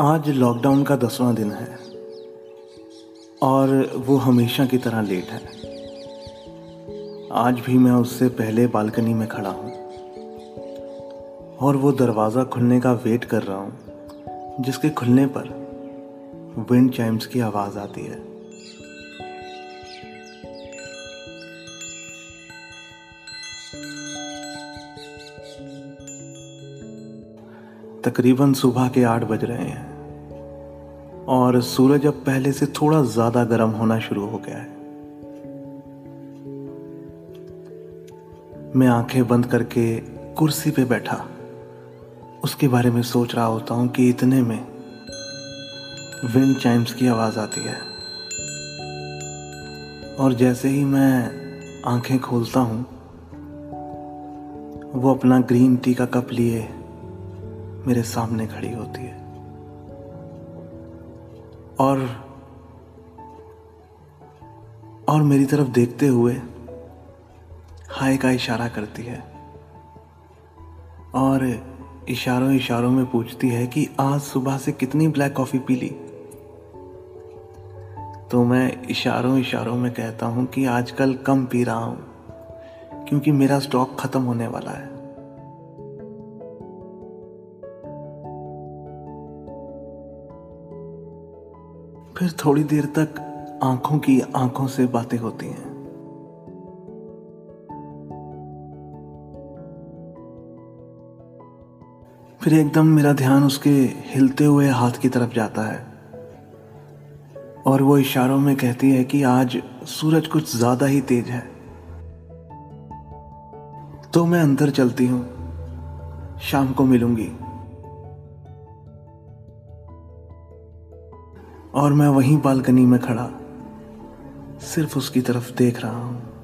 आज लॉकडाउन का दसवां दिन है और वो हमेशा की तरह लेट है। आज भी मैं उससे पहले बालकनी में खड़ा हूँ और वो दरवाज़ा खुलने का वेट कर रहा हूँ, जिसके खुलने पर विंड चाइम्स की आवाज़ आती है। तकरीबन सुबह के आठ बज रहे हैं। और सूरज अब पहले से थोड़ा ज़्यादा गर्म होना शुरू हो गया है। मैं आँखें बंद करके कुर्सी पे बैठा। उसके बारे में सोच रहा होता हूँ कि इतने में विंड चाइम्स की आवाज़ आती है। और जैसे ही मैं आँखें खोलता हूँ, वो अपना ग्रीन टी का कप लिए मेरे सामने खड़ी होती है। और और मेरी तरफ़ देखते हुए हाय का इशारा करती है। और इशारों इशारों में पूछती है कि आज सुबह से कितनी ब्लैक कॉफ़ी पी ली? तो मैं इशारों इशारों में कहता हूँ कि आजकल कम पी रहा हूँ, क्योंकि मेरा स्टॉक ख़त्म होने वाला है। फिर थोड़ी देर तक आँखों की आँखों से बातें होती हैं। फिर एकदम मेरा ध्यान उसके हिलते हुए हाथ की तरफ़ जाता है। और वो इशारों में कहती है कि आज सूरज कुछ ज़्यादा ही तेज है। तो मैं अंदर चलती हूँ। शाम को मिलूँगी। और मैं वहीं बालकनी में खड़ा सिर्फ़ उसकी तरफ़ देख रहा हूँ।